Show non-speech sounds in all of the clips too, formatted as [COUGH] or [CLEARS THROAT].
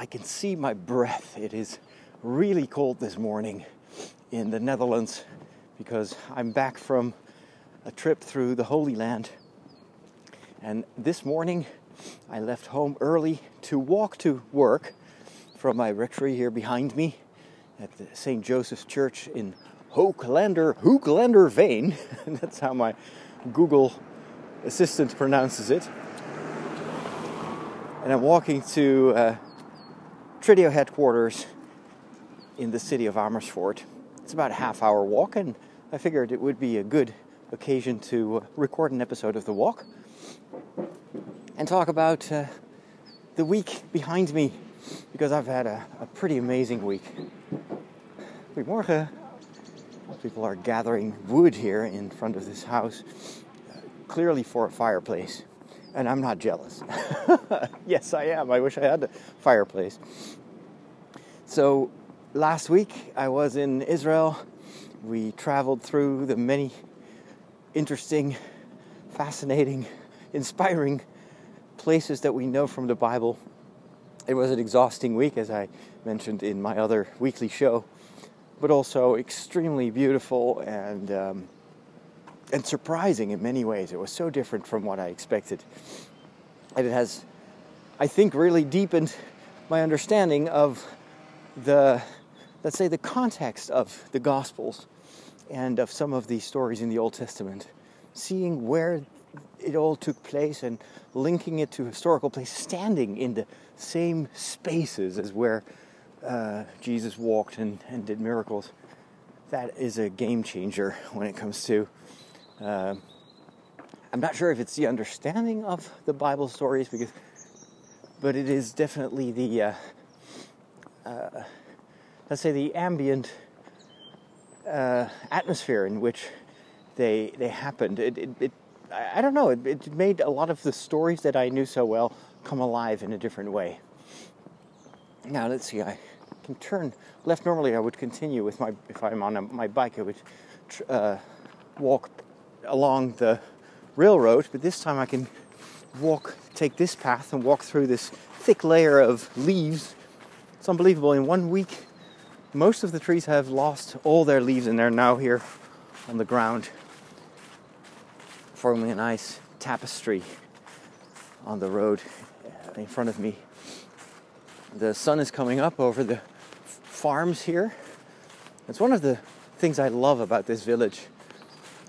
I can see my breath. It is really cold this morning in the Netherlands because I'm back from a trip through the Holy Land. And this morning I left home early to walk to work from my rectory here behind me at the St. Joseph's Church in Hooglander, Hooglander. [LAUGHS] That's how my Google assistant pronounces it. And I'm walking to uh, Trideo headquarters in the city of Amersfoort. It's about a half hour walk, and I figured it would be a good occasion to record an episode of The Walk and talk about uh, the week behind me because I've had a, a pretty amazing week. Goedemorgen. People are gathering wood here in front of this house, uh, clearly for a fireplace. And I'm not jealous. [LAUGHS] yes, I am. I wish I had a fireplace. So, last week I was in Israel. We traveled through the many interesting, fascinating, inspiring places that we know from the Bible. It was an exhausting week, as I mentioned in my other weekly show, but also extremely beautiful and um, and surprising in many ways. It was so different from what I expected, and it has, I think, really deepened my understanding of the, let's say, the context of the Gospels and of some of these stories in the Old Testament, seeing where it all took place and linking it to historical places, standing in the same spaces as where uh, Jesus walked and, and did miracles. That is a game changer when it comes to. Uh, I'm not sure if it's the understanding of the Bible stories, because, but it is definitely the, uh, uh let's say, the ambient uh, atmosphere in which they they happened. It, it, it I don't know. It, it made a lot of the stories that I knew so well come alive in a different way. Now let's see. I can turn left. Normally, I would continue with my if I'm on a, my bike. I would uh, walk along the railroad, but this time I can walk, take this path, and walk through this thick layer of leaves. It's unbelievable. In one week, most of the trees have lost all their leaves, and they're now here on the ground forming a nice tapestry on the road uh, in front of me. The sun is coming up over the farms here. It's one of the things I love about this village.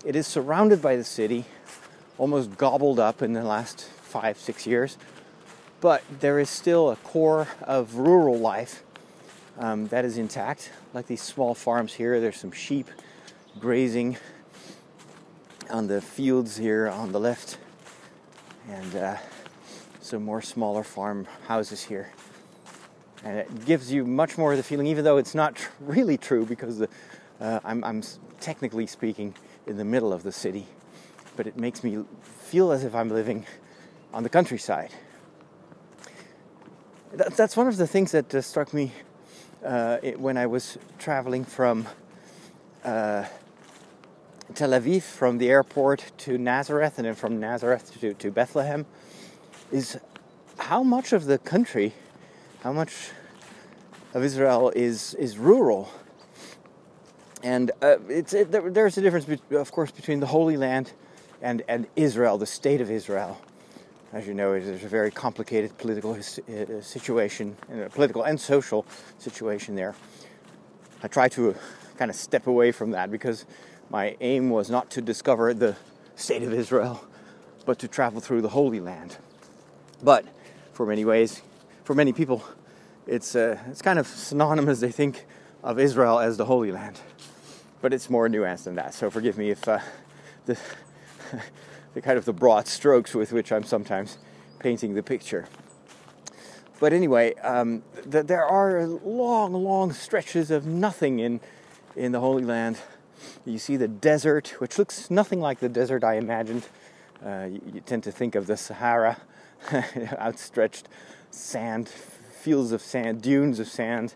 It is surrounded by the city, almost gobbled up in the last five, six years, but there is still a core of rural life um, that is intact. Like these small farms here, there's some sheep grazing on the fields here on the left, and uh, some more smaller farm houses here. And it gives you much more of the feeling, even though it's not tr- really true, because the, uh, I'm, I'm technically speaking in the middle of the city, but it makes me feel as if I'm living on the countryside. That, that's one of the things that uh, struck me uh, it, when I was traveling from uh, Tel Aviv from the airport to Nazareth and then from Nazareth to, to Bethlehem is how much of the country, how much of Israel is, is rural. And uh, it's, it, there's a difference, of course, between the Holy Land and, and Israel, the state of Israel. As you know, there's a very complicated political uh, situation, a political and social situation there. I try to kind of step away from that because my aim was not to discover the state of Israel, but to travel through the Holy Land. But for many ways, for many people, it's, uh, it's kind of synonymous, they think, of Israel as the Holy Land. But it's more nuanced than that. So forgive me if uh, the, [LAUGHS] the kind of the broad strokes with which I'm sometimes painting the picture. But anyway, um, th- there are long, long stretches of nothing in, in the Holy Land you see the desert, which looks nothing like the desert I imagined. Uh, you, you, tend to think of the Sahara, [LAUGHS] outstretched sand, fields of sand, dunes of sand.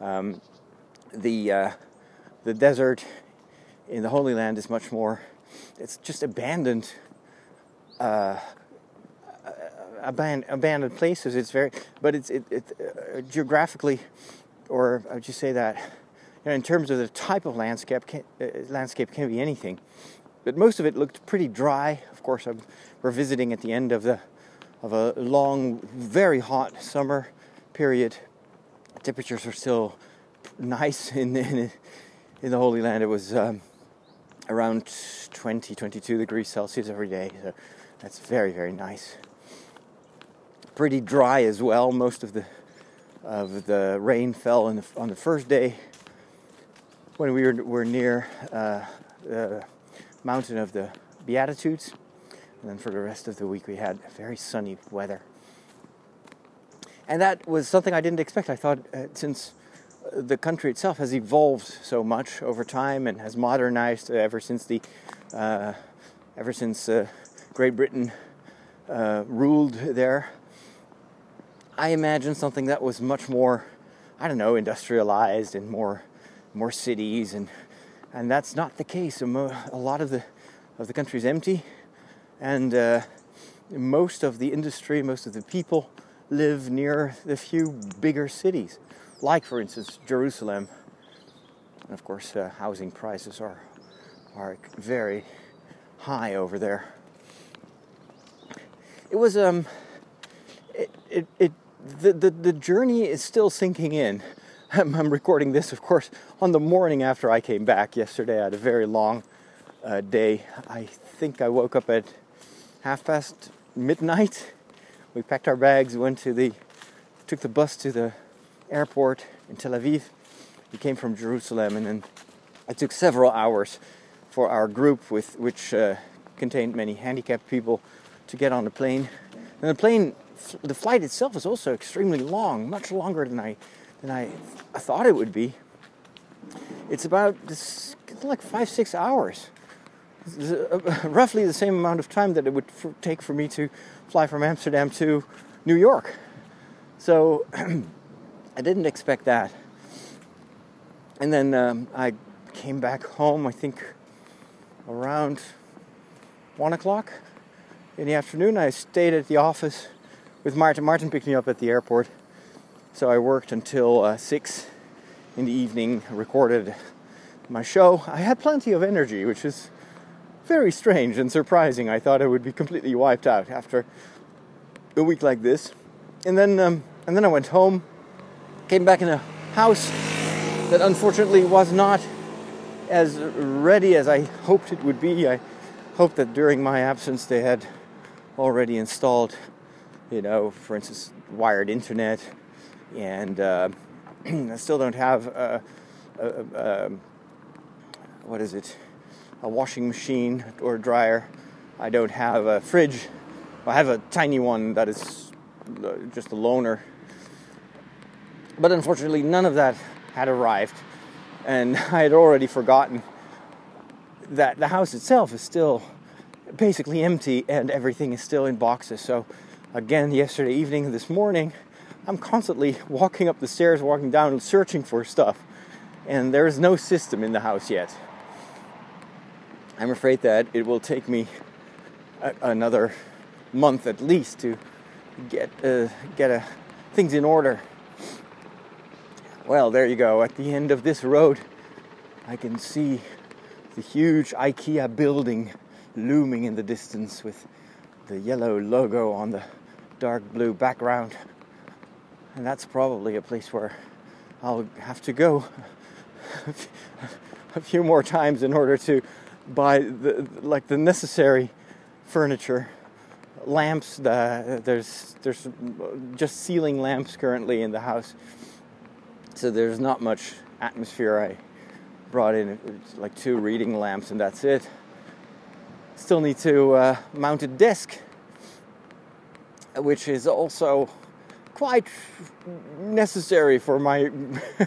Um, the uh, the desert in the Holy Land is much more. It's just abandoned. Uh, abandoned, abandoned places. It's very, but it's it, it uh, geographically, or I would just say that, you know, in terms of the type of landscape, can, uh, landscape can be anything. But most of it looked pretty dry. Of course, I'm, we're visiting at the end of the of a long, very hot summer period. Temperatures are still nice [LAUGHS] in in, in the Holy Land. It was um, around 20, 22 degrees Celsius every day. So that's very, very nice. Pretty dry as well. Most of the of the rain fell the, on the first day when we were, were near uh, the mountain of the Beatitudes. And then for the rest of the week, we had very sunny weather. And that was something I didn't expect. I thought uh, since the country itself has evolved so much over time and has modernized ever since the uh, ever since uh, Great Britain uh, ruled there. I imagine something that was much more, I don't know, industrialized and more more cities and and that's not the case. A lot of the of the country is empty, and uh, most of the industry, most of the people live near the few bigger cities like, for instance, Jerusalem. And of course, uh, housing prices are are very high over there. It was um, it it, it the, the the journey is still sinking in. [LAUGHS] I'm, I'm, recording this, of course, on the morning after I came back yesterday. I had a very long uh, day. I think I woke up at half past midnight. We packed our bags, went to the, took the bus to the airport in Tel Aviv. We came from Jerusalem, and then it took several hours for our group, with which uh, contained many handicapped people, to get on the plane. And the plane, the flight itself was also extremely long, much longer than I than I, I thought it would be. It's about this, like five six hours, uh, [LAUGHS] roughly the same amount of time that it would take for me to fly from Amsterdam to New York. So [CLEARS THROAT] I didn't expect that. And then um, I came back home, I think around one o'clock in the afternoon. I stayed at the office with Martin. Martin picked me up at the airport. So I worked until uh, six in the evening, recorded my show. I had plenty of energy, which is very strange and surprising. I thought I would be completely wiped out after a week like this. And then, um, and then I went home came back in a house that unfortunately was not as ready as I hoped it would be. I hoped that during my absence they had already installed, you know, for instance, wired internet, and uh, [CLEARS THROAT] I still don't have a, a, a, what is it, a washing machine or a dryer. I don't have a fridge. I have a tiny one that is uh, just a loaner but unfortunately, none of that had arrived, and [LAUGHS] I had already forgotten that the house itself is still basically empty and everything is still in boxes. So, again, yesterday evening, this morning, I'm constantly walking up the stairs, walking down, and searching for stuff, and there is no system in the house yet. I'm afraid that it will take me a- another month at least to get uh, get uh, things in order. Well, there you go. At the end of this road, I can see the huge IKEA building looming in the distance with the yellow logo on the dark blue background. And that's probably a place where I'll have to go [LAUGHS] a few more times in order to buy the like the necessary furniture lamps the, there's there's just ceiling lamps currently in the house so there's not much atmosphere. I brought in like two reading lamps and that's it. Still need to uh, mount a desk, which is also quite necessary for my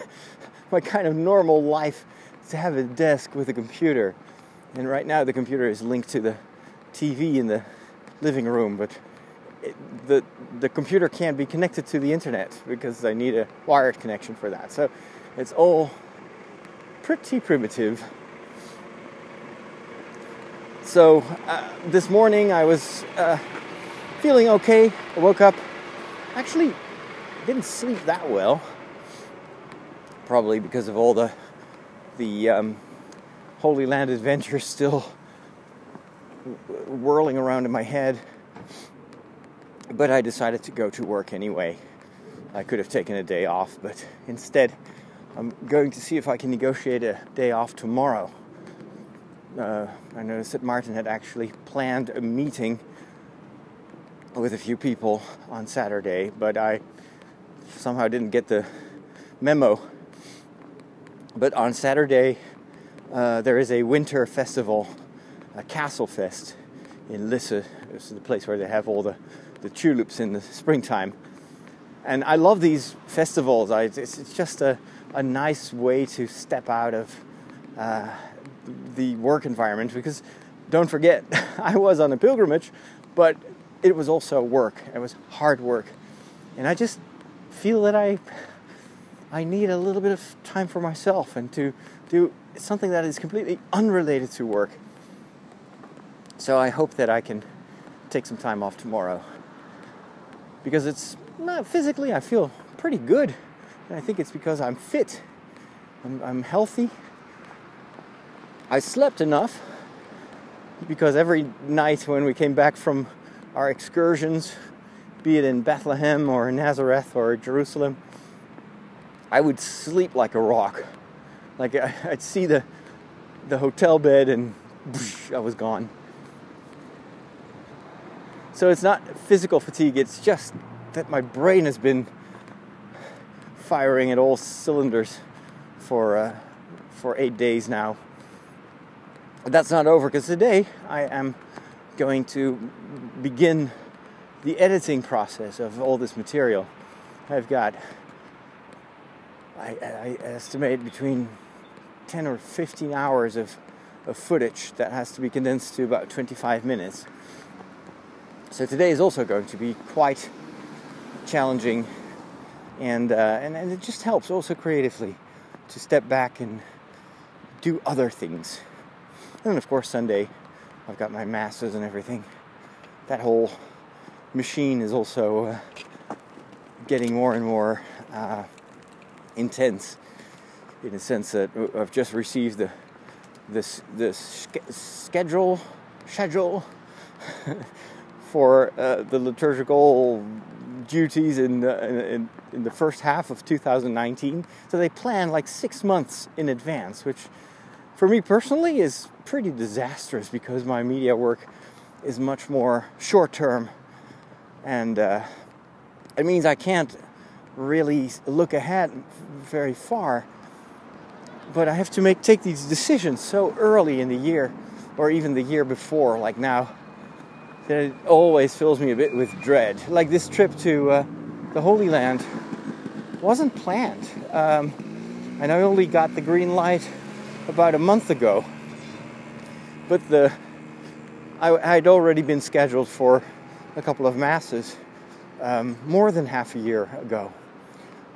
[LAUGHS] my kind of normal life to have a desk with a computer. And right now the computer is linked to the TV in the living room, but the the computer can't be connected to the internet because I need a wired connection for that. So it's all pretty primitive. So uh, this morning I was uh, feeling okay. I woke up. Actually, didn't sleep that well. Probably because of all the the um, Holy Land adventure still whirling around in my head. But I decided to go to work anyway. I could have taken a day off, but instead, I'm going to see if I can negotiate a day off tomorrow. Uh, I noticed that Martin had actually planned a meeting with a few people on Saturday, but I somehow didn't get the memo. But on Saturday, uh, there is a winter festival, a Castle Fest in Lisse. Is the place where they have all the, the tulips in the springtime. And I love these festivals. I, it's, it's, just a, a nice way to step out of uh, the work environment because don't forget, [LAUGHS] I was on a pilgrimage, but it was also work. It was hard work. And I just feel that I I need a little bit of time for myself and to do something that is completely unrelated to work. So I hope that I can take some time off tomorrow. Because it's not physically, I feel pretty good. And I think it's because I'm fit. I'm, I'm healthy. I slept enough because every night when we came back from our excursions, be it in Bethlehem or Nazareth or Jerusalem, I would sleep like a rock. Like I'd see the the hotel bed and I was gone. So it's not physical fatigue, it's just that my brain has been firing at all cylinders for uh, for 8 days now. But that's not over because today I am going to begin the editing process of all this material. I've got, I, I estimate between 10 or 15 hours of, of footage that has to be condensed to about 25 minutes. So today is also going to be quite challenging, and, uh, and, and it just helps also creatively to step back and do other things. And of course, Sunday I've got my masses and everything. That whole machine is also uh, getting more and more uh, intense in the sense that I've just received the this this schedule schedule [LAUGHS] for uh, the liturgical duties in, in, in the first half of 2019. So they plan like six months in advance, which for me personally is pretty disastrous because my media work is much more short term and uh, it means I can't really look ahead very far. But I have to make take these decisions so early in the year, or even the year before, like now, that it always fills me a bit with dread. Like this trip to uh, the Holy Land wasn't planned, um, and I only got the green light about a month ago. But the I had already been scheduled for a couple of masses um, more than half a year ago.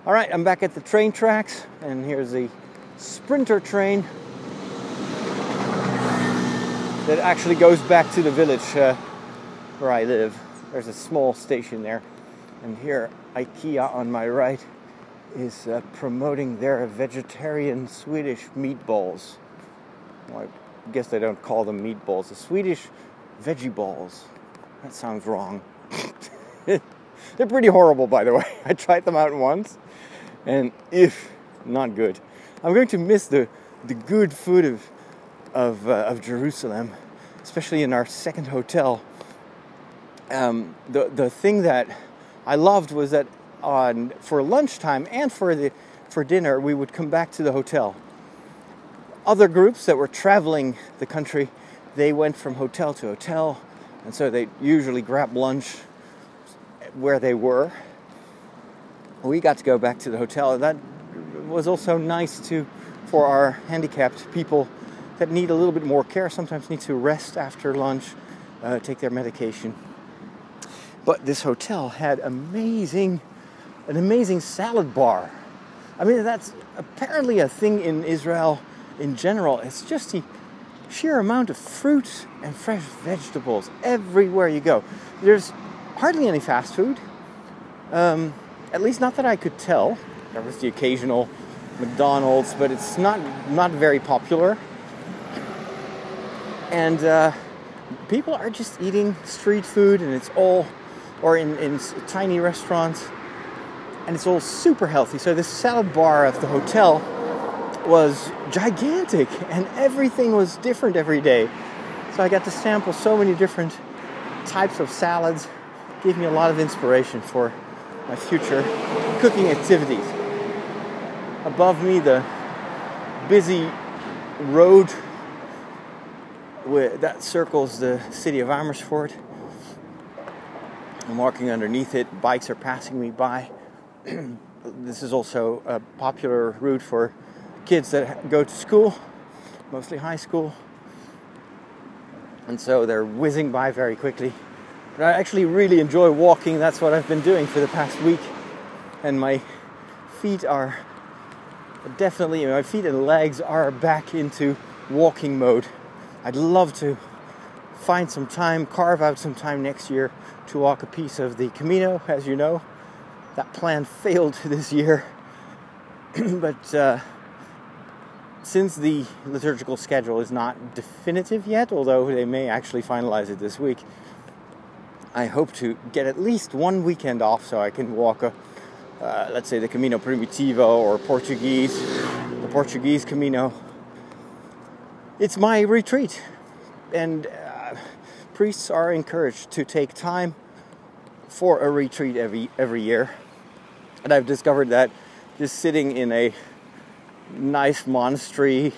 All right, I'm back at the train tracks, and here's the sprinter train that actually goes back to the village uh, where I live. There's a small station there, and here IKEA on my right is uh, promoting their vegetarian Swedish meatballs. Well, I guess they don't call them meatballs. The Swedish veggie balls. That sounds wrong. [LAUGHS] They're pretty horrible, by the way. [LAUGHS] I tried them out once, and if not good. I'm going to miss the the good food of of, uh, of Jerusalem, especially in our second hotel. Um, the the thing that I loved was that on for lunchtime and for the for dinner we would come back to the hotel. Other groups that were traveling the country, they went from hotel to hotel, and so they usually grabbed lunch where they were. We got to go back to the hotel. That was also nice to for our handicapped people that need a little bit more care. Sometimes need to rest after lunch, uh, take their medication. But this hotel had amazing an amazing salad bar. I mean, that's apparently a thing in Israel in general. It's just the sheer amount of fruit and fresh vegetables everywhere you go. There's hardly any fast food. Um, at least not that I could tell. There was the occasional McDonald's, but it's not not very popular. And uh, people are just eating street food, and it's all, or in, in tiny restaurants, and it's all super healthy. So this salad bar at the hotel was gigantic, and everything was different every day. So I got to sample so many different types of salads. Gave me a lot of inspiration for my future cooking activities. Above me, the busy road that circles the city of Amersfoort. I'm walking underneath it. Bikes are passing me by. [CLEARS THROAT] this is also a popular route for kids that go to school, mostly high school. And so they're whizzing by very quickly. But I actually really enjoy walking. That's what I've been doing for the past week. And my feet are definitely, my feet and legs are back into walking mode. I'd love to find some time, carve out some time next year to walk a piece of the Camino, as you know. That plan failed [LAUGHS] this year. [CLEARS THROAT] but uh, since the liturgical schedule is not definitive yet, although they may actually finalize it this week, I hope to get at least one weekend off so I can walk a, uh, let's say the Camino Primitivo or Portuguese, the Portuguese Camino it's my retreat. And uh, priests are encouraged to take time for a retreat every every year. And I've discovered that just sitting in a nice monastery,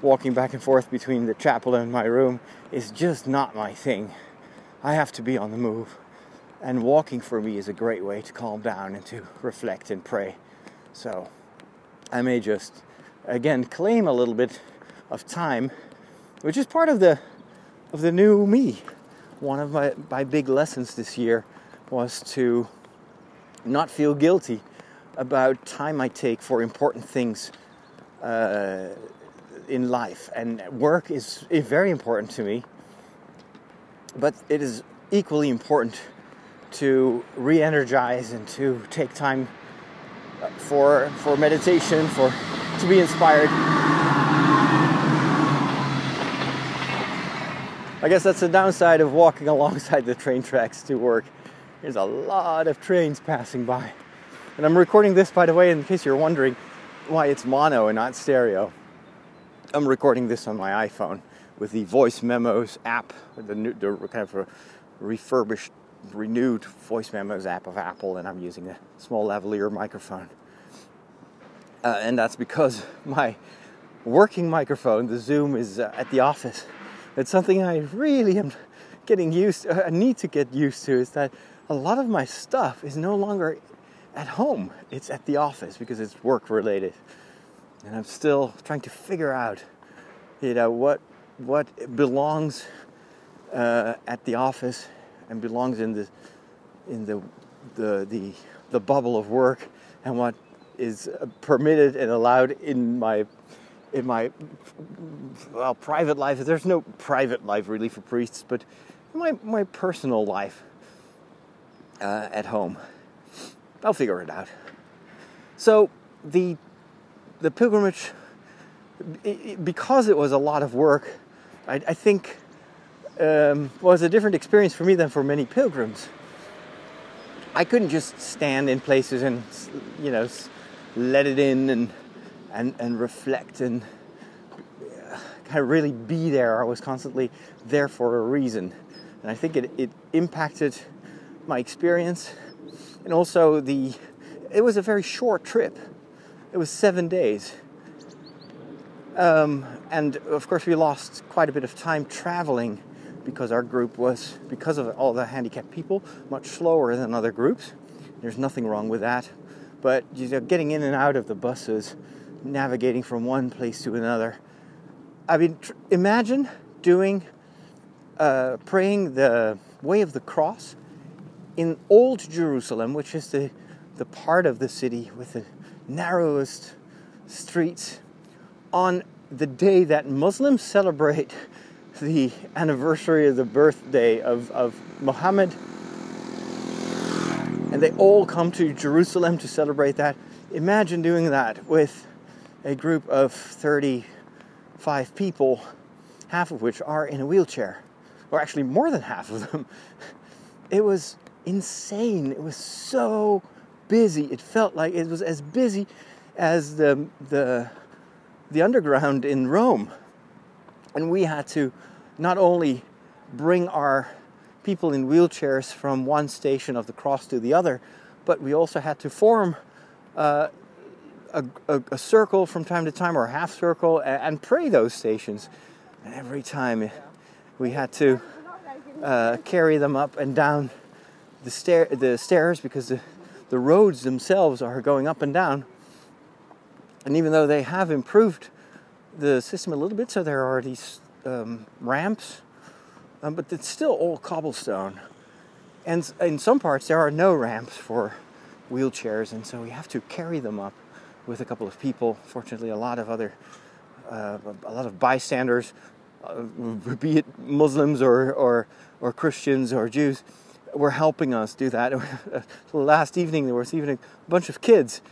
walking back and forth between the chapel and my room, is just not my thing. I have to be on the move. And walking for me is a great way to calm down and to reflect and pray. So I may just, again, claim a little bit of time, which is part of the of the new me. One of my, my big lessons this year was to not feel guilty about time I take for important things uh, in life. And work is, is very important to me, but it is equally important to re energize and to take time for, for meditation, for to be inspired. I guess that's the downside of walking [LAUGHS] alongside the train tracks to work. There's a lot of trains passing by. And I'm recording this, by the way, in case you're wondering why it's mono and not stereo. I'm recording this on my iPhone with the Voice Memos app, the, new, the kind of refurbished, renewed Voice Memos app of Apple, and I'm using a small lavalier microphone. Uh, and that's because my working microphone, the Zoom, is uh, at the office it's something I really am getting used to, I need to get used to is that a lot of my stuff is no longer at home. It's at the office because it's work related. And I'm still trying to figure out you know what what belongs uh, at the office and belongs in the in the the the, the bubble of work and what is permitted and allowed in my in my well private life. There's no private life really for priests, but my my personal life uh, at home. I'll figure it out. So the the pilgrimage, because it was a lot of work, I, I think um, was a different experience for me than for many pilgrims. I couldn't just stand in places and you know let it in and and, and reflect and kind of really be there. I was constantly there for a reason. And I think it, it impacted my experience. And also, the it was a very short trip, it was seven days. Um, and of course, we lost quite a bit of time traveling because our group was, because of all the handicapped people, much slower than other groups. There's nothing wrong with that. But you know, getting in and out of the buses navigating from one place to another. I mean, tr- imagine doing, uh, praying the way of the cross in Old Jerusalem, which is the, the part of the city with the narrowest streets, on the day that Muslims celebrate the anniversary of the birthday of, of Muhammad and they all come to Jerusalem to celebrate that. Imagine doing that with a group of 35 people, half of which are in a wheelchair, or actually more than half of them. [LAUGHS] It was insane. It was so busy. It felt like it was as busy as the the the underground in Rome. And we had to not only bring our people in wheelchairs from one station of the cross to the other, but we also had to form uh, a, a, a, circle from time to time or a half circle and, and pray those stations. And every time we had to uh, carry them up and down the, stair, the stairs because the, the roads themselves are going up and down. And even though they have improved the system a little bit, so there are these um, ramps um, but it's still all cobblestone. And in some parts, there are no ramps for wheelchairs, and so we have to carry them up with a couple of people. Fortunately, a lot of other, uh, a lot of bystanders, uh, be it Muslims or, or, or Christians or Jews, were helping us do that. [LAUGHS] Last evening, there was even a bunch of kids,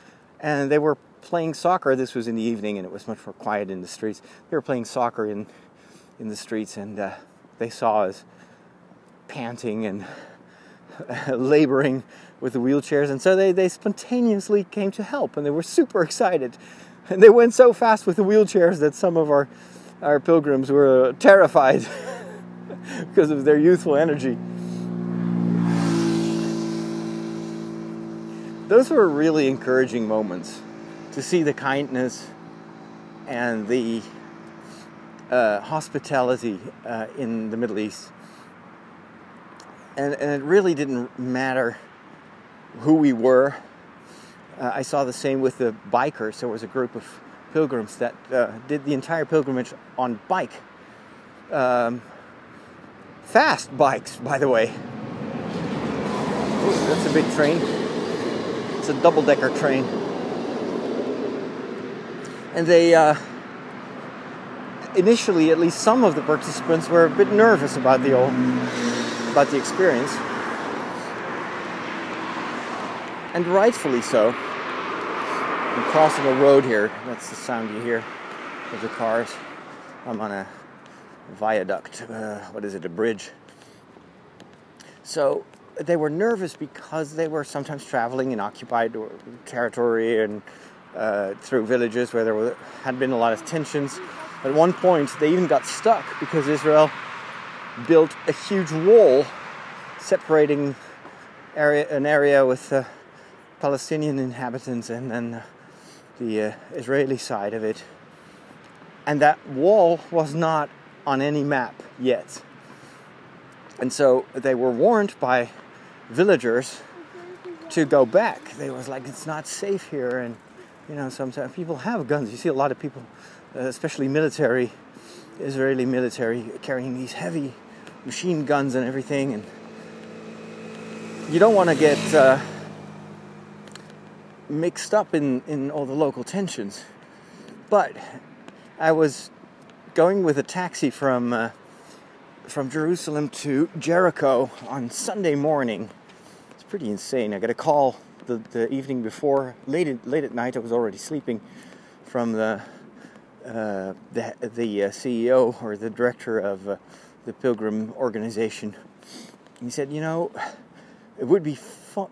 and they were playing soccer. This was in the evening, and it was much more quiet in the streets. They were playing soccer in in the streets, and uh, they saw us panting and [LAUGHS] laboring with the wheelchairs, and so they, they spontaneously came to help, and they were super excited. And they went so fast with the wheelchairs that some of our, our pilgrims were terrified [LAUGHS] because of their youthful energy. Those were really encouraging moments to see the kindness and the uh, hospitality uh, in the Middle East. And, and it really didn't matter who we were. Uh, I saw the same with the bikers. There was a group of pilgrims that uh, did the entire pilgrimage on bike. Um, fast bikes, by the way. Ooh, that's a big train. It's a double decker train. And they uh, initially, at least some of the participants were a bit nervous about the old, about the experience, and rightfully so. I'm crossing a road here. That's the sound you hear of the cars. I'm on a viaduct. Uh, what is it? A bridge. So they were nervous because they were sometimes traveling in occupied territory and uh, through villages where there were, had been a lot of tensions at one point, they even got stuck because Israel built a huge wall separating area, an area with uh, Palestinian inhabitants and then uh, the Israeli side of it. And that wall was not on any map yet. And so they were warned by villagers to go back. They was like, it's not safe here. And, you know, sometimes people have guns. You see a lot of people uh, especially military, Israeli military, carrying these heavy machine guns and everything. And you don't want to get uh, mixed up in, in all the local tensions. But I was going with a taxi from uh, from Jerusalem to Jericho on Sunday morning. It's pretty insane. I got a call the, the evening before, late at, late at night. I was already sleeping from the uh, the, the uh, CEO or the director of uh, the Pilgrim organization. He said, "You know, it would be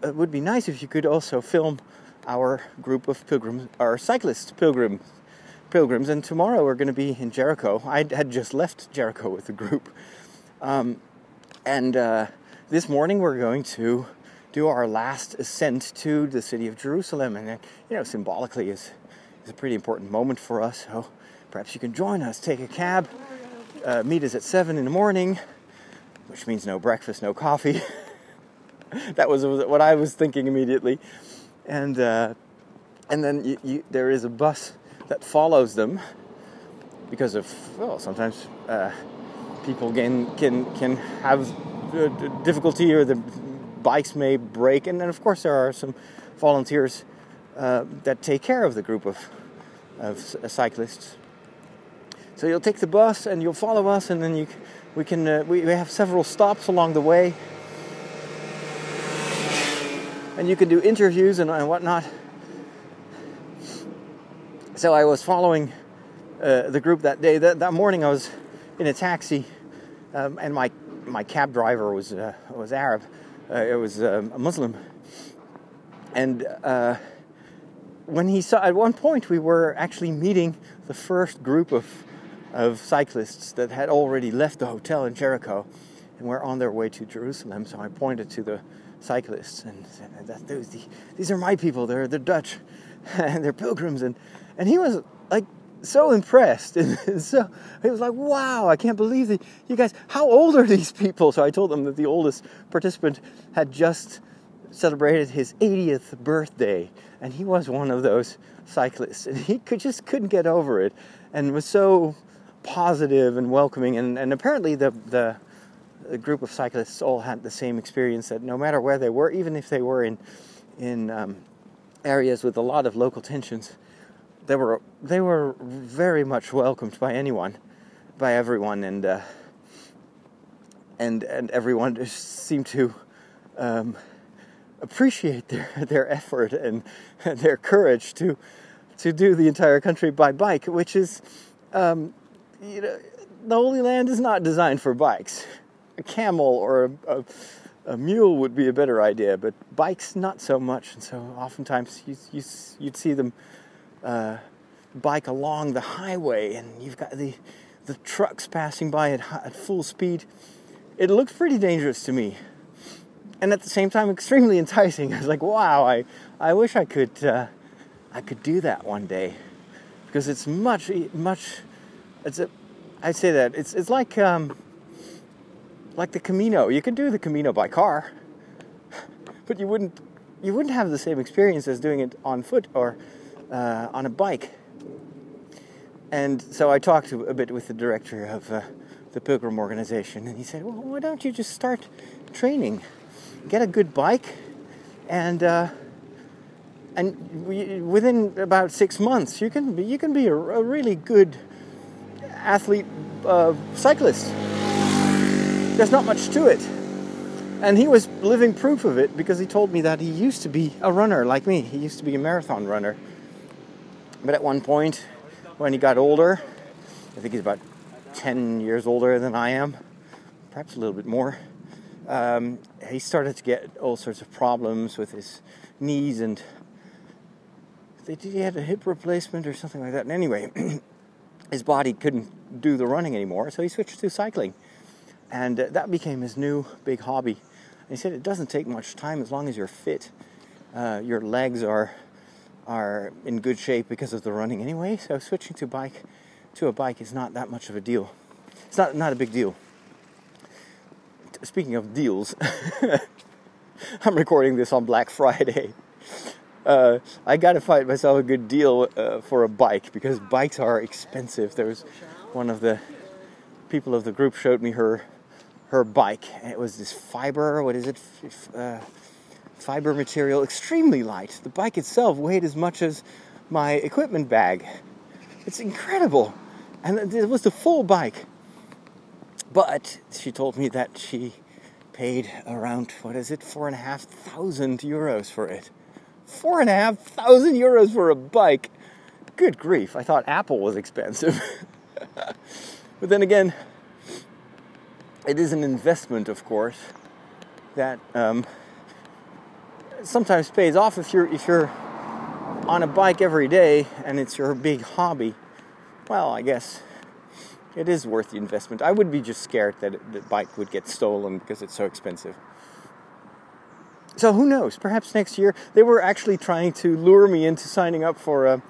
it would be nice if you could also film our group of pilgrims, our cyclist pilgrims, pilgrims. And tomorrow we're going to be in Jericho. I had just left Jericho with the group, um, and uh, this morning we're going to." Do our last ascent to the city of Jerusalem, and you know, symbolically is is a pretty important moment for us. So Perhaps you can join us, take a cab, uh, meet us at 7 in the morning, which means no breakfast, no coffee. [LAUGHS] that was what I was thinking immediately. And, uh, and then you, you, there is a bus that follows them because of, well, sometimes uh, people can, can, can have difficulty or the bikes may break. And then, of course, there are some volunteers uh, that take care of the group of, of cyclists. So you'll take the bus and you'll follow us, and then you, we can uh, we, we have several stops along the way. and you can do interviews and, and whatnot. So I was following uh, the group that day. That, that morning, I was in a taxi, um, and my my cab driver was uh, was Arab. Uh, it was um, a Muslim, and uh, when he saw at one point we were actually meeting the first group of of cyclists that had already left the hotel in Jericho and were on their way to Jerusalem. So I pointed to the cyclists and said, "These these are my people. They're they're Dutch, [LAUGHS] and they're pilgrims." And and he was like so impressed. [LAUGHS] And so he was like wow i can't believe that you guys how old are these people? So i told them that the oldest participant had just celebrated his 80th birthday and he was one of those cyclists and he could just couldn't get over it and was so positive and welcoming and, and apparently the, the the group of cyclists all had the same experience that no matter where they were even if they were in in um, areas with a lot of local tensions they were they were very much welcomed by anyone, by everyone, and uh, and and everyone just seemed to um, appreciate their [LAUGHS] their effort and, and, their courage to to do the entire country by bike, which is um, you know the Holy Land is not designed for bikes. A camel or a, a, a mule would be a better idea, but bikes not so much. And so oftentimes you, you you'd see them uh, bike along the highway, and you've got the the trucks passing by at, at full speed. It looks pretty dangerous to me, and at the same time, extremely [LAUGHS] enticing. I was like, "Wow, I I wish I could uh, I could do that one day," because it's much much. It's a I'd say that it's it's like um, like the Camino. You could do the Camino by car, [LAUGHS] but you wouldn't you wouldn't have the same experience as doing it on foot or uh, on a bike. And so I talked a bit with the director of uh, the Pilgrim organization, and he said, "Well, why don't you just start training? Get a good bike, and uh, and within about six months, you can be, you can be a, a really good athlete uh, cyclist. There's not much to it." And he was living proof of it because he told me that he used to be a runner like me. He used to be a marathon runner but at one point, when he got older, I think he's about 10 years older than I am, perhaps a little bit more, um, he started to get all sorts of problems with his knees and they, he had a hip replacement or something like that. And anyway, [CLEARS THROAT] his body couldn't do the running anymore, so he switched to cycling. And uh, that became his new big hobby. And he said it doesn't take much time as long as you're fit. Uh, your legs are are in good shape because of the running anyway. So switching to bike to a bike is not that much of a deal. It's not not a big deal. Speaking of deals, [LAUGHS] I'm recording this on Black Friday. [LAUGHS] Uh, I got to find myself a good deal uh, for a bike because bikes are expensive. There was one of the people of the group showed me her her bike, and it was this fiber. What is it? Uh, fiber material, extremely light. The bike itself weighed as much as my equipment bag. It's incredible. And it was the full bike. But she told me that she paid around, what is it, four and a half thousand euros for it. Four and a half thousand euros for a bike. Good grief, I thought Apple was expensive. [LAUGHS] but then again, it is an investment, of course, that um, sometimes pays off if you're if you're on a bike every day and it's your big hobby. Well, I guess it is worth the investment. I would be just scared that the bike would get stolen because it's so expensive. So who knows? Perhaps next year they were actually trying to lure me into signing up for a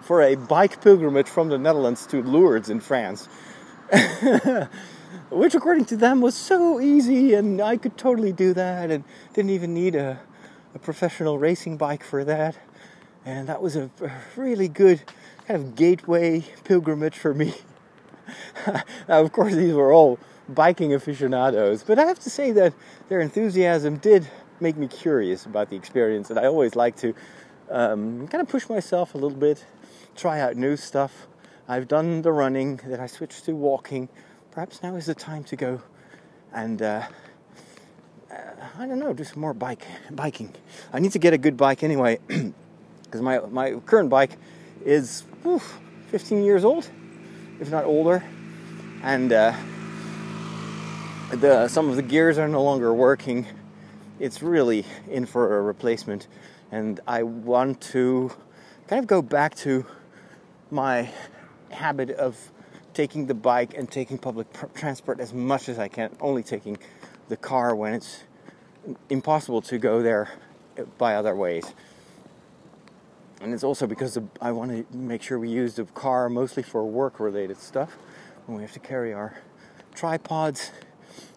for a bike pilgrimage from the Netherlands to Lourdes in France. [LAUGHS] which according to them was so easy and I could totally do that and didn't even need a, a professional racing bike for that. And that was a, really good kind of gateway pilgrimage for me. [LAUGHS] now, of course, these were all biking aficionados, but I have to say that their enthusiasm did make me curious about the experience, and I always like to um, kind of push myself a little bit, try out new stuff. I've done the running, then I switched to walking perhaps now is the time to go and uh, uh, I don't know, do some more bike biking. I need to get a good bike anyway, [CLEARS THROAT] because my my current bike is oof, 15 years old, if not older, and uh, the some of the gears are no longer working. It's really in for a replacement, and I want to kind of go back to my habit of taking the bike and taking public transport as much as I can, only taking the car when it's impossible to go there by other ways. And it's also because I want to make sure we use the car mostly for work related stuff when we have to carry our tripods,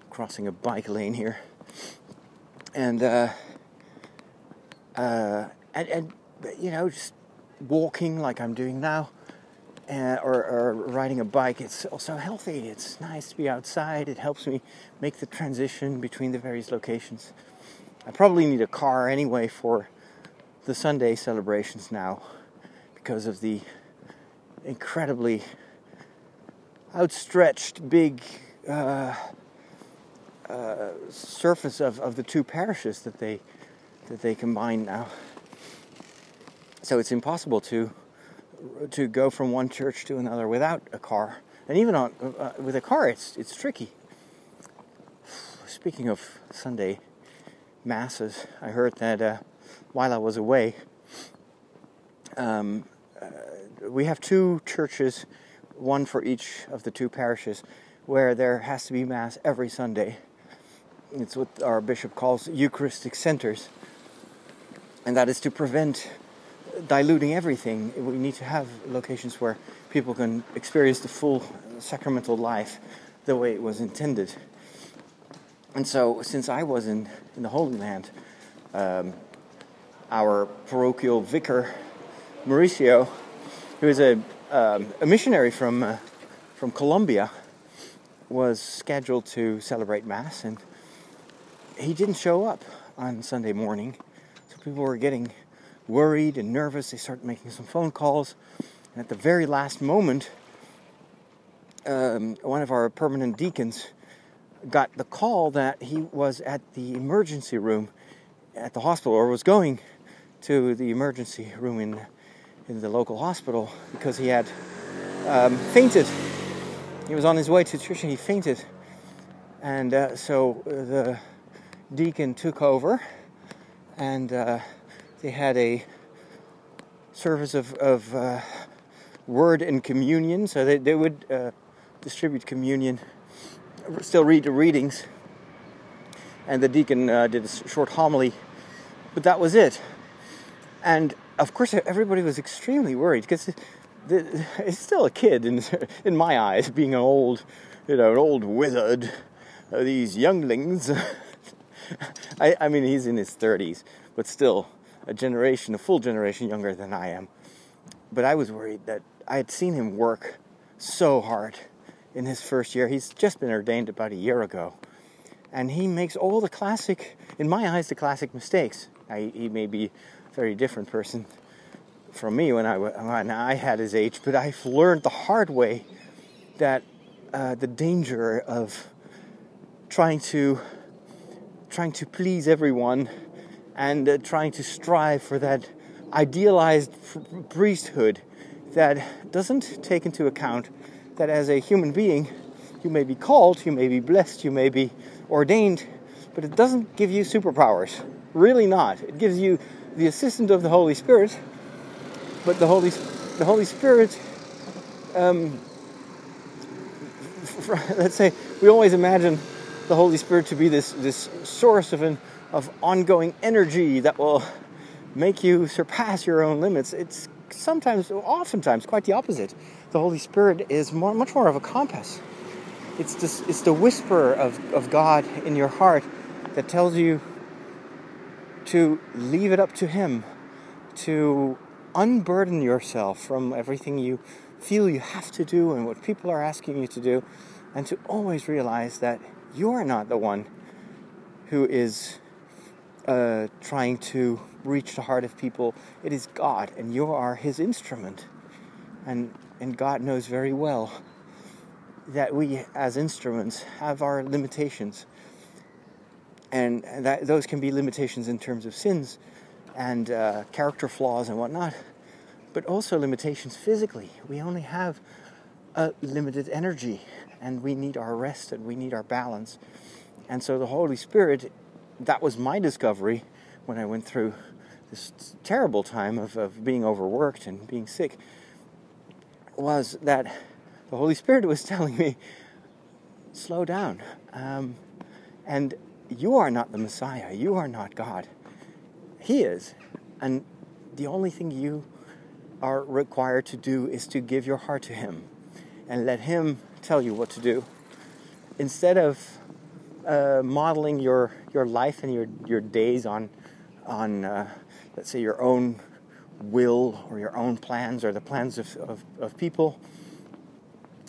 crossing a bike lane here. And, uh, uh, and, and, you know, just walking like I'm doing now uh, or, or, riding a bike, it's also healthy. It's nice to be outside. It helps me make the transition between the various locations. I probably need a car anyway for the Sunday celebrations now because of the incredibly outstretched big uh, uh, surface of, of the two parishes that they that they combine now. So it's impossible to to go from one church to another without a car, and even on uh, with a car, it's it's tricky. Speaking of Sunday masses, I heard that uh, while I was away, um, uh, we have two churches, one for each of the two parishes, where there has to be mass every Sunday. It's what our bishop calls Eucharistic centers, and that is to prevent diluting everything. We need to have locations where people can experience the full sacramental life the way it was intended. And so, since I was in, in the Holy Land, um, our parochial vicar, Mauricio, who is a, um, a missionary from, uh, from Colombia, was scheduled to celebrate Mass, and he didn't show up on Sunday morning. So people were getting worried and nervous. They started making some phone calls. And at the very last moment, um, one of our permanent deacons got the call that he was at the emergency room at the hospital or was going to the emergency room in, in the local hospital because he had um, fainted. He was on his way to church and he fainted. And uh, so uh, the deacon took over and uh, they had a service of, of uh, word and communion. So they, they would uh, distribute communion, still read the readings. And the deacon uh, did a short homily, but that was it. And of course, everybody was extremely worried because it's still a kid in, [LAUGHS] in my eyes, being an old, you know, an old wizard. Uh, these younglings. [LAUGHS] I, I mean, he's in his 30s, but still, a generation, a full generation younger than I am. But I was worried that I had seen him work so hard in his first year. He's just been ordained about a year ago. And he makes all the classic, in my eyes, the classic mistakes. I, he may be a very different person from me when I, when I had his age, but I've learned the hard way that uh, the danger of trying to trying to please everyone and uh, trying to strive for that idealized priesthood that doesn't take into account that as a human being, you may be called, you may be blessed, you may be ordained, but it doesn't give you superpowers. Really not. It gives you the assistance of the Holy Spirit, but the Holy, the Holy Spirit, um, [LAUGHS] let's say, we always imagine the Holy Spirit to be this, this source of an of ongoing energy that will make you surpass your own limits. It's sometimes, oftentimes, quite the opposite. The Holy Spirit is more, much more of a compass. It's, it's the whisper of, of God in your heart that tells you to leave it up to Him, to unburden yourself from everything you feel you have to do and what people are asking you to do, and to always realize that you're not the one who is uh, trying to reach the heart of people. It is God, and you are His instrument. And, and God knows very well that we, as instruments, have our limitations. and that those can be limitations in terms of sins and uh, character flaws and whatnot, but also limitations physically. We only have a limited energy, and we need our rest and we need our balance. And so the Holy Spirit, that was my discovery when I went through this terrible time of, of being overworked and being sick, was that the Holy Spirit was [LAUGHS] telling me, slow down. Um, and you are not the Messiah. You are not God. He is. And the only thing you are required to do is to give your heart to Him and let Him tell you what to do. Instead of uh, modeling your, your life and your, your days on, on uh, let's say, your own will or your own plans or the plans of, of, of people,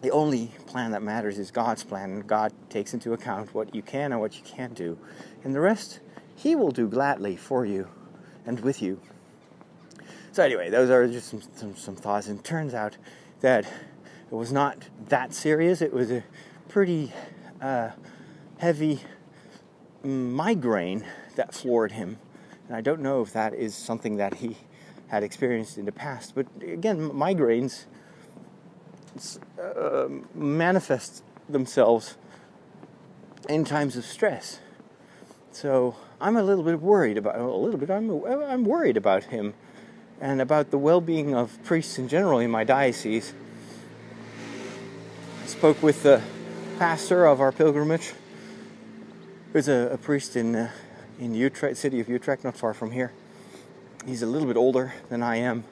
the only plan that matters is God's plan, and God takes into account what you can and what you can't do. And the rest, He will do gladly for you and with you. So, anyway, those are just some, some, some thoughts. And turns out that it was not that serious, it was a pretty uh, heavy migraine that floored him. And I don't know if that is something that he had experienced in the past. But again, migraines uh, manifest themselves in times of stress. So I'm a little bit worried about a little bit. I'm I'm worried about him and about the well-being of priests in general in my diocese. I spoke with the pastor of our pilgrimage, who's a, a priest in uh, in Utrecht, city of Utrecht, not far from here. He's a little bit older than I am,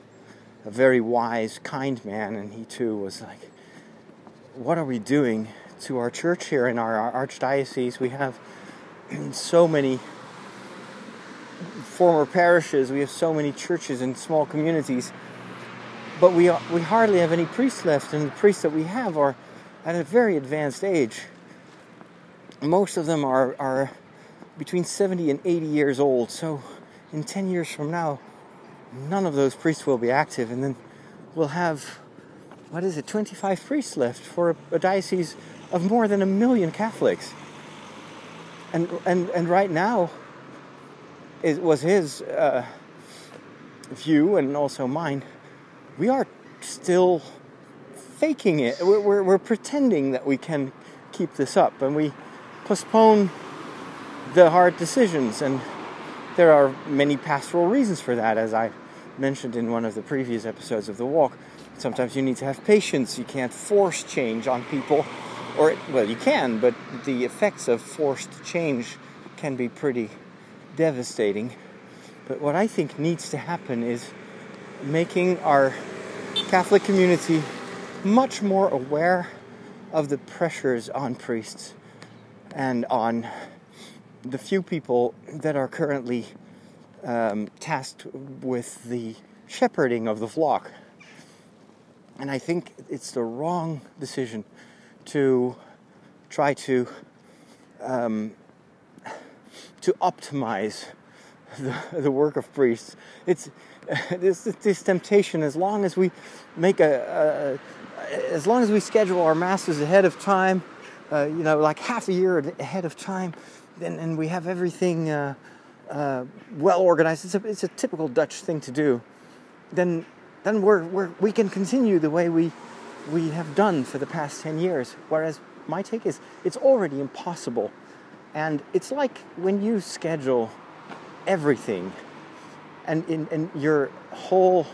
a very wise, kind man, and he too was like, "What are we doing to our church here in our, our archdiocese? We have [CLEARS THROAT] so many former parishes, we have so many churches and small communities, but we we hardly have any priests left, and the priests that we have are at a very advanced age. Most of them are are between 70 and 80 years old, so in 10 years from now, none of those priests will be active, and then we'll have, what is it, 25 priests left for a, a diocese of more than a million Catholics. And, and, and right now, it was his uh, view and also mine. We are still faking it. We're, we're, we're pretending that we can keep this up, and we postpone the hard decisions. And there are many pastoral reasons for that, as I mentioned in one of the previous episodes of The Walk. Sometimes you need to have patience. You can't force change on people. Or, well, you can, but the effects of forced change can be pretty devastating. But what I think needs to happen is making our Catholic community much more aware of the pressures on priests and on the few people that are currently um, tasked with the shepherding of the flock. And I think it's the wrong decision to try to um, to optimize the, the work of priests. It's this, this temptation. As long as we make a, a, as long as we schedule our masses ahead of time, uh, you know, like half a year ahead of time, then and we have everything uh, uh, well organized. It's a, it's a typical Dutch thing to do. Then then we're, we're we can continue the way we we have done for the past ten years. Whereas my take is it's already impossible, and it's like when you schedule everything, and in and your whole.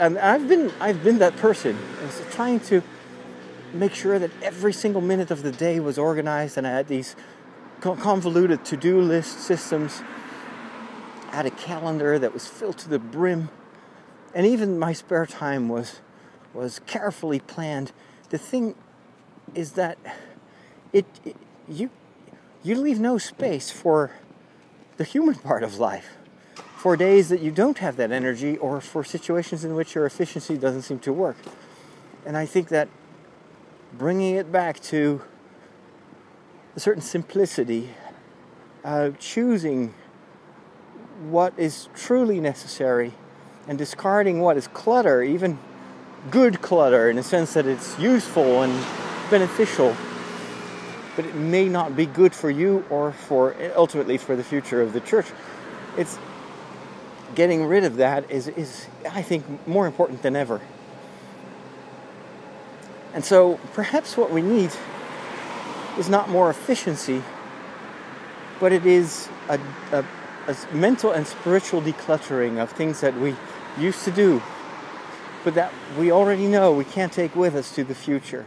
I've been I've been that person, trying to make sure that every single minute of the day was organized, and I had these convoluted to-do list systems. I had a calendar that was filled to the brim, and even my spare time was was carefully planned. The thing is that it, it you you leave no space for the human [LAUGHS] part of life. For days that you don't have that energy, or for situations in which your efficiency doesn't seem to work. And I think that bringing it back to a certain simplicity, uh, choosing what is truly necessary and discarding what is clutter, even good clutter in the sense that it's useful and beneficial, but it may not be good for you or for ultimately for the future of the church. It's getting rid of that is, is I think, more important than ever. And so perhaps what we need is not more efficiency, but it is a, a, a mental and spiritual decluttering of things that we used to do, but that we already know we can't take with us to the future.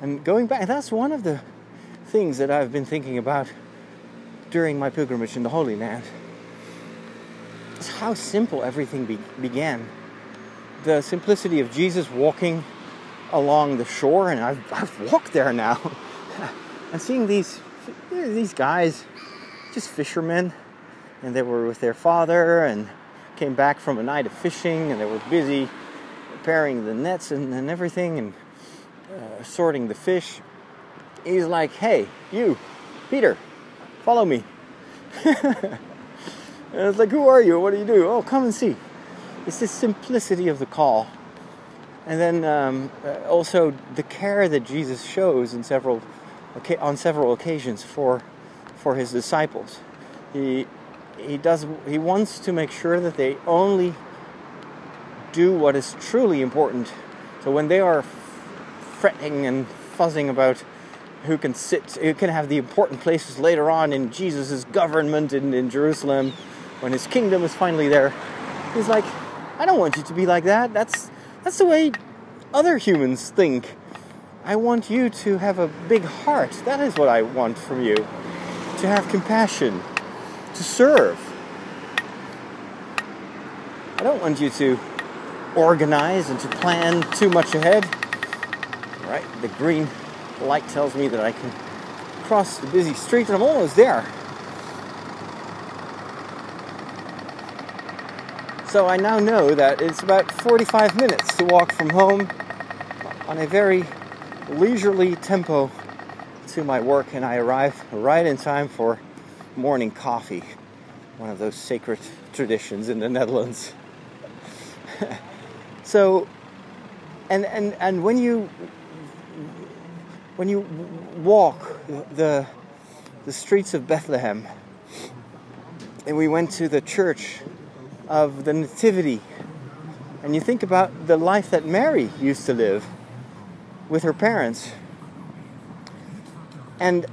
And going back, that's one of the things that I've been thinking about during my pilgrimage in the Holy Land. Is how simple everything be- began. The simplicity of Jesus walking along the shore, and I've, I've walked there now, [LAUGHS] and seeing these these guys, just fishermen, and they were with their father, and came back from a night of fishing, and they were busy preparing the nets and, and everything, and uh, sorting the fish. He's like, "Hey, you, Peter, follow me." [LAUGHS] and it's like, "Who are you? What do you do?" Oh, come and see. It's this simplicity of the call and then um, uh, also the care that Jesus shows in several on several occasions for for his disciples. He he does he wants to make sure that they only do what is truly important. So when they are fretting and fuzzing about who can sit, who can have the important places later on in Jesus' government in, in Jerusalem, when his kingdom is finally there, he's like, I don't want you to be like that. That's that's the way other humans think. I want you to have a big heart. That is what I want from you. To have compassion, to serve. I don't want you to organize and to plan too much ahead. Right, the green light tells me that I can cross the busy street and I'm almost there. So I now know that it's about 45 minutes to walk from home on a very leisurely tempo to my work, and I arrive right in time for morning coffee, one of those sacred traditions in the Netherlands. [LAUGHS] so, and, and, and when you when you walk the the streets of Bethlehem, and we went to the church of the Nativity. And you think about the life that Mary used to live with her parents. And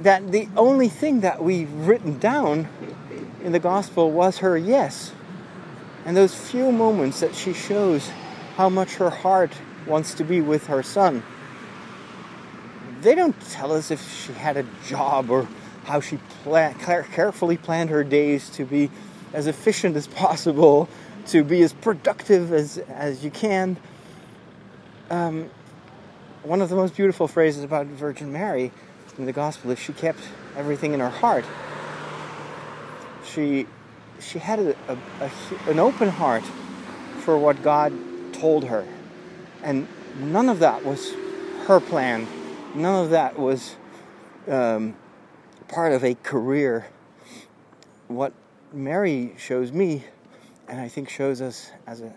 that the only thing that we've written down in the gospel was her yes. And those few moments that she shows how much her heart wants to be with her son. They don't tell us if she had a job or how she plan- carefully planned her days to be as efficient as possible, to be as productive as, as you can. Um, one of the most beautiful phrases about Virgin Mary in the Gospel is she kept everything in her heart. She, she had a, a, a, an open heart for what God told her. And none of that was her plan. None of that was um, part of a career. What Mary shows me, and I think shows us as a,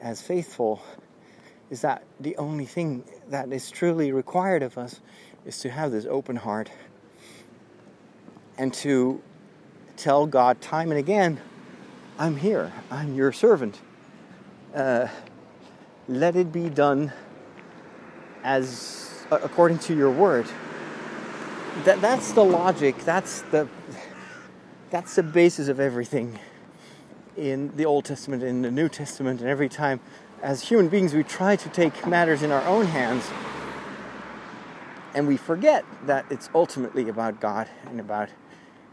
as faithful, is that the only thing that is truly required of us is to have this open heart and to tell God time and again, I'm here, I'm your servant. Uh, let it be done as according to your word. That that's the logic. That's the that's the basis of everything in the Old Testament, in the New Testament, and every time as human beings we try to take matters in our own hands and we forget that it's ultimately about God and about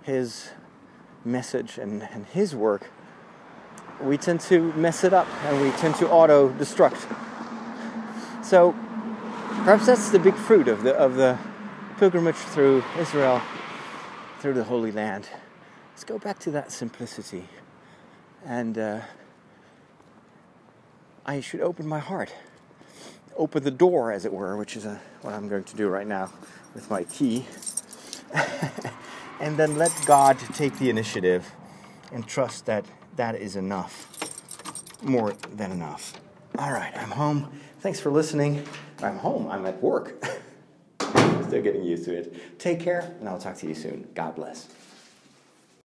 His message and, and His work, we tend to mess it up and we tend to auto destruct. So perhaps that's the big fruit of the, of the pilgrimage through Israel, through the Holy Land. Let's go back to that simplicity. And uh, I should open my heart, open the door, as it were, which is a, what I'm going to do right now with my key. [LAUGHS] and then let God take the initiative and trust that that is enough. More than enough. All right, I'm home. Thanks for listening. I'm home. I'm at work. [LAUGHS] Still getting used to it. Take care, and I'll talk to you soon. God bless.